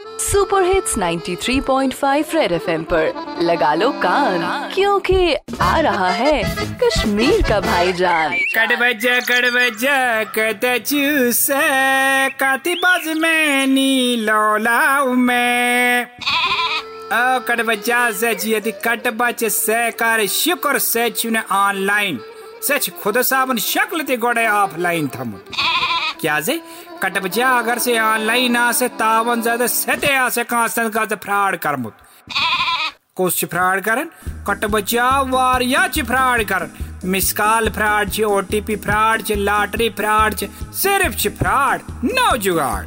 Super hits 93.5 red FM पर। लगा लो कान, क्योंकि आ रहा है कश्मीर का भाईजान। कट बजा कट बजा कत चूस काती बाज में। में ओ से से कर शुक्र से चुने ऑनलाइन। सच खुद साबन शक्ल ते गोड़े ऑफलाइन थम। क्या से कट बजा अगर से ऑनलाइन से तावन ज़्यादा सते से कांस्टेंट का फ्रॉड करमुत से फ्रॉड करन? कट बचा वारिया से फ्रॉड करन। मिस कॉल फ्राड छ ओटीपी फ्रॉड छ लॉटरी फ्रॉड छ सिर्फ़ छ फ्रॉड नो जुगाड़।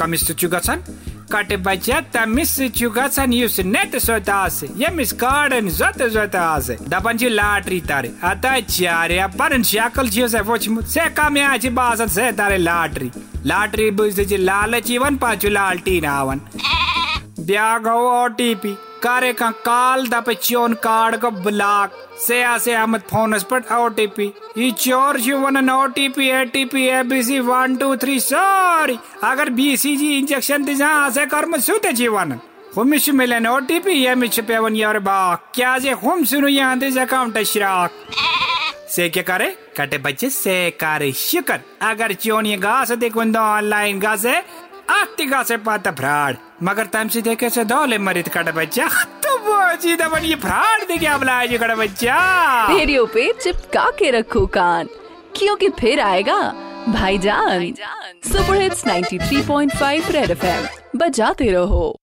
कमिस छु गसन कट बचा तमिस छु गसन युस नेट सोतास यमिस कार्डन जत जोतास दपन छ लॉटरी तारे अता चारे परन शक्ल छ से वच से कामया छ बासन से तारे लॉटरी लॉटरी बुझ छ लालच इवन पाचु लालटी नावन ब्याग हो ओटीपी करे का काल दप चोन कार्ड को ब्लॉक से आसे अहमद फ़ोन पर ओटीपी ये चोर one OTP ATP ABC one two three sorry अगर बीसीजी इंजेक्शन दिशा आसे कर्म सुते जीवन। हुमिश मिलन ओटीपी ये मिच पेवन यार बा क्या जे हम सुनु यहाँ दिस अकाउंट श्राक। से क्या करे? कटे बच्चे से करे शुक्र। अगर चोनी घास देखो ऑनलाइन घासे मगर तम से देखे से दौले मरित कट बच्चा तो वो जी दबन ये फ्राड दे क्या बुलाया जी कट बच्चा रेडियो पे चिपका के रखो कान। क्योंकि फिर आएगा? भाईजान। सुपर हिट्स 93.5 रेड एफएम बजाते रहो।